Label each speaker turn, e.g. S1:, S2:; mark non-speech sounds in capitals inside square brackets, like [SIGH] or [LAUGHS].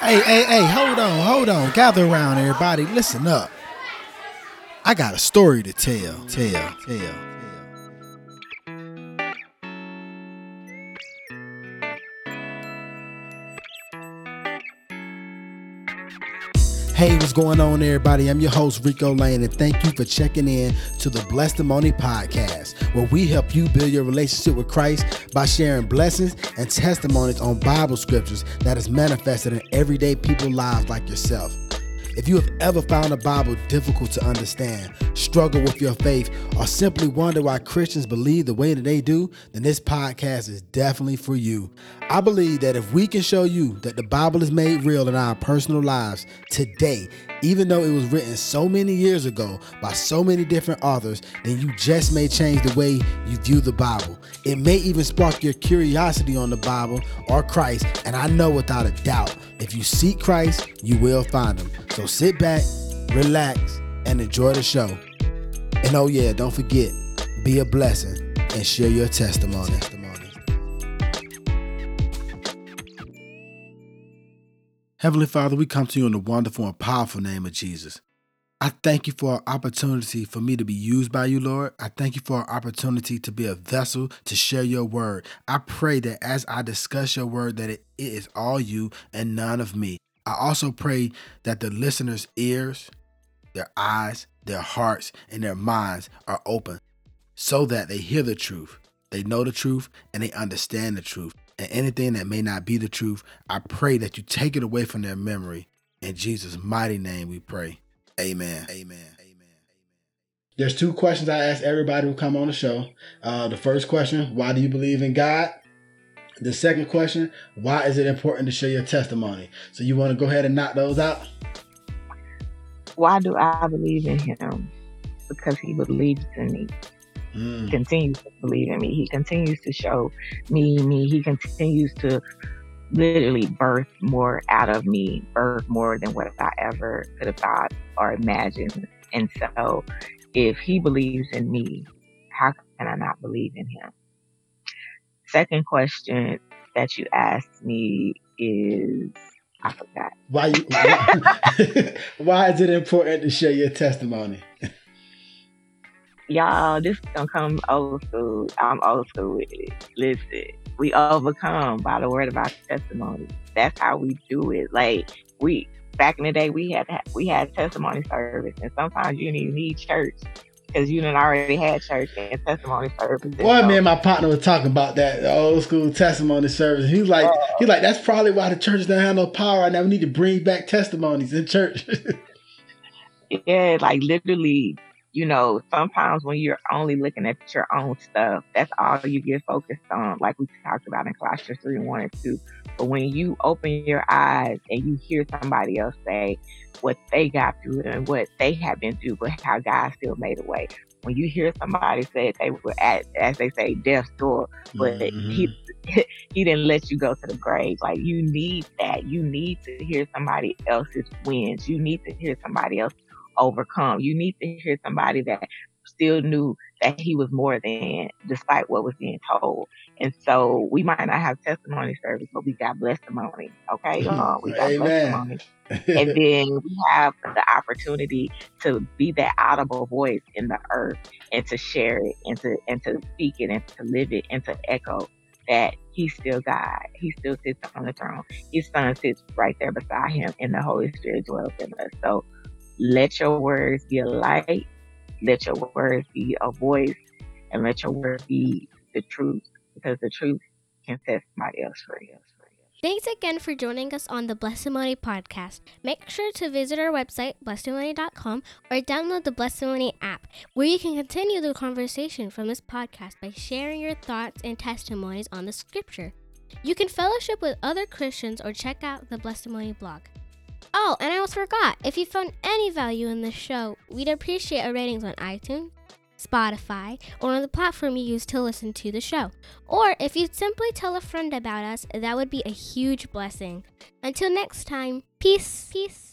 S1: Hey, hey, hey, hold on, hold on. Gather around, everybody. Listen up. I got a story to tell. Tell, tell. Hey, what's going on, everybody? I'm your host, Rico Lane, and thank you for checking in to the Blessedtimony Podcast, where we help you build your relationship with Christ by sharing blessings and testimonies on Bible scriptures that is manifested in everyday people lives like yourself. If you have ever found the Bible difficult to understand, struggle with your faith, or simply wonder why Christians believe the way that they do, then this podcast is definitely for you. I believe that if we can show you that the Bible is made real in our personal lives today, even though it was written so many years ago by so many different authors, then you just may change the way you view the Bible. It may even spark your curiosity on the Bible or Christ, and I know without a doubt, if you seek Christ, you will find him. So sit back, relax, and enjoy the show. And oh yeah, don't forget, be a blessing and share your testimony. Heavenly Father, we come to you in the wonderful and powerful name of Jesus. I thank you for an opportunity for me to be used by you, Lord. I thank you for an opportunity to be a vessel to share your word. I pray that as I discuss your word, that it is all you and none of me. I also pray that the listeners' ears, their eyes, their hearts, and their minds are open so that they hear the truth, they know the truth, and they understand the truth. And anything that may not be the truth, I pray that you take it away from their memory. In Jesus' mighty name we pray. Amen. Amen. Amen. There's two questions I ask everybody who come on the show. Uh, the first question, why do you believe in God? The second question, why is it important to share your testimony? So you want to go ahead and knock those out?
S2: Why do I believe in him? Because he believes in me. Mm. He continues to believe in me. He continues to show me me. He continues to literally birth more out of me, birth more than what I ever could have thought or imagined. And so, if he believes in me, how can I not believe in him? Second question that you asked me is I forgot.
S1: Why you why, [LAUGHS] why is it important to share your testimony?
S2: Y'all, this is gonna come old school. I'm old school with it. Listen, we overcome by the word of our testimony. That's how we do it. Like we back in the day, we had we had testimony service, and sometimes you didn't even need church because you didn't already had church and testimony service.
S1: Boy, me and my partner was talking about that old school testimony service. He was like, uh, he like, that's probably why the church doesn't have no power right now. We need to bring back testimonies in church. [LAUGHS]
S2: yeah, like literally you know, sometimes when you're only looking at your own stuff, that's all you get focused on, like we talked about in Colossians 3 1 and 2. But when you open your eyes and you hear somebody else say what they got through and what they have been through, but how God still made a way. When you hear somebody say they were at, as they say, death's door, but mm-hmm. he [LAUGHS] he didn't let you go to the grave. Like you need that. You need to hear somebody else's wins. You need to hear somebody else overcome. You need to hear somebody that still knew that he was more than despite what was being told. And so we might not have testimony service, but we got testimony. Okay. Uh, we got blessedtimony. [LAUGHS] and then we have the opportunity to be that audible voice in the earth and to share it and to and to speak it and to live it and to echo that he's still God. He still sits on the throne. His son sits right there beside him and the Holy Spirit dwells in us. So let your words be a light. Let your words be a voice and let your words be the truth because the truth can set somebody else free.
S3: Thanks again for joining us on the Blessedtimony podcast. Make sure to visit our website, blessedtimony.com, or download the Blessedtimony app, where you can continue the conversation from this podcast by sharing your thoughts and testimonies on the scripture. You can fellowship with other Christians or check out the Blessedtimony blog. Oh, and I almost forgot. If you found any value in this show, we'd appreciate a ratings on iTunes, Spotify, or on the platform you use to listen to the show. Or if you'd simply tell a friend about us, that would be a huge blessing. Until next time, peace. Peace.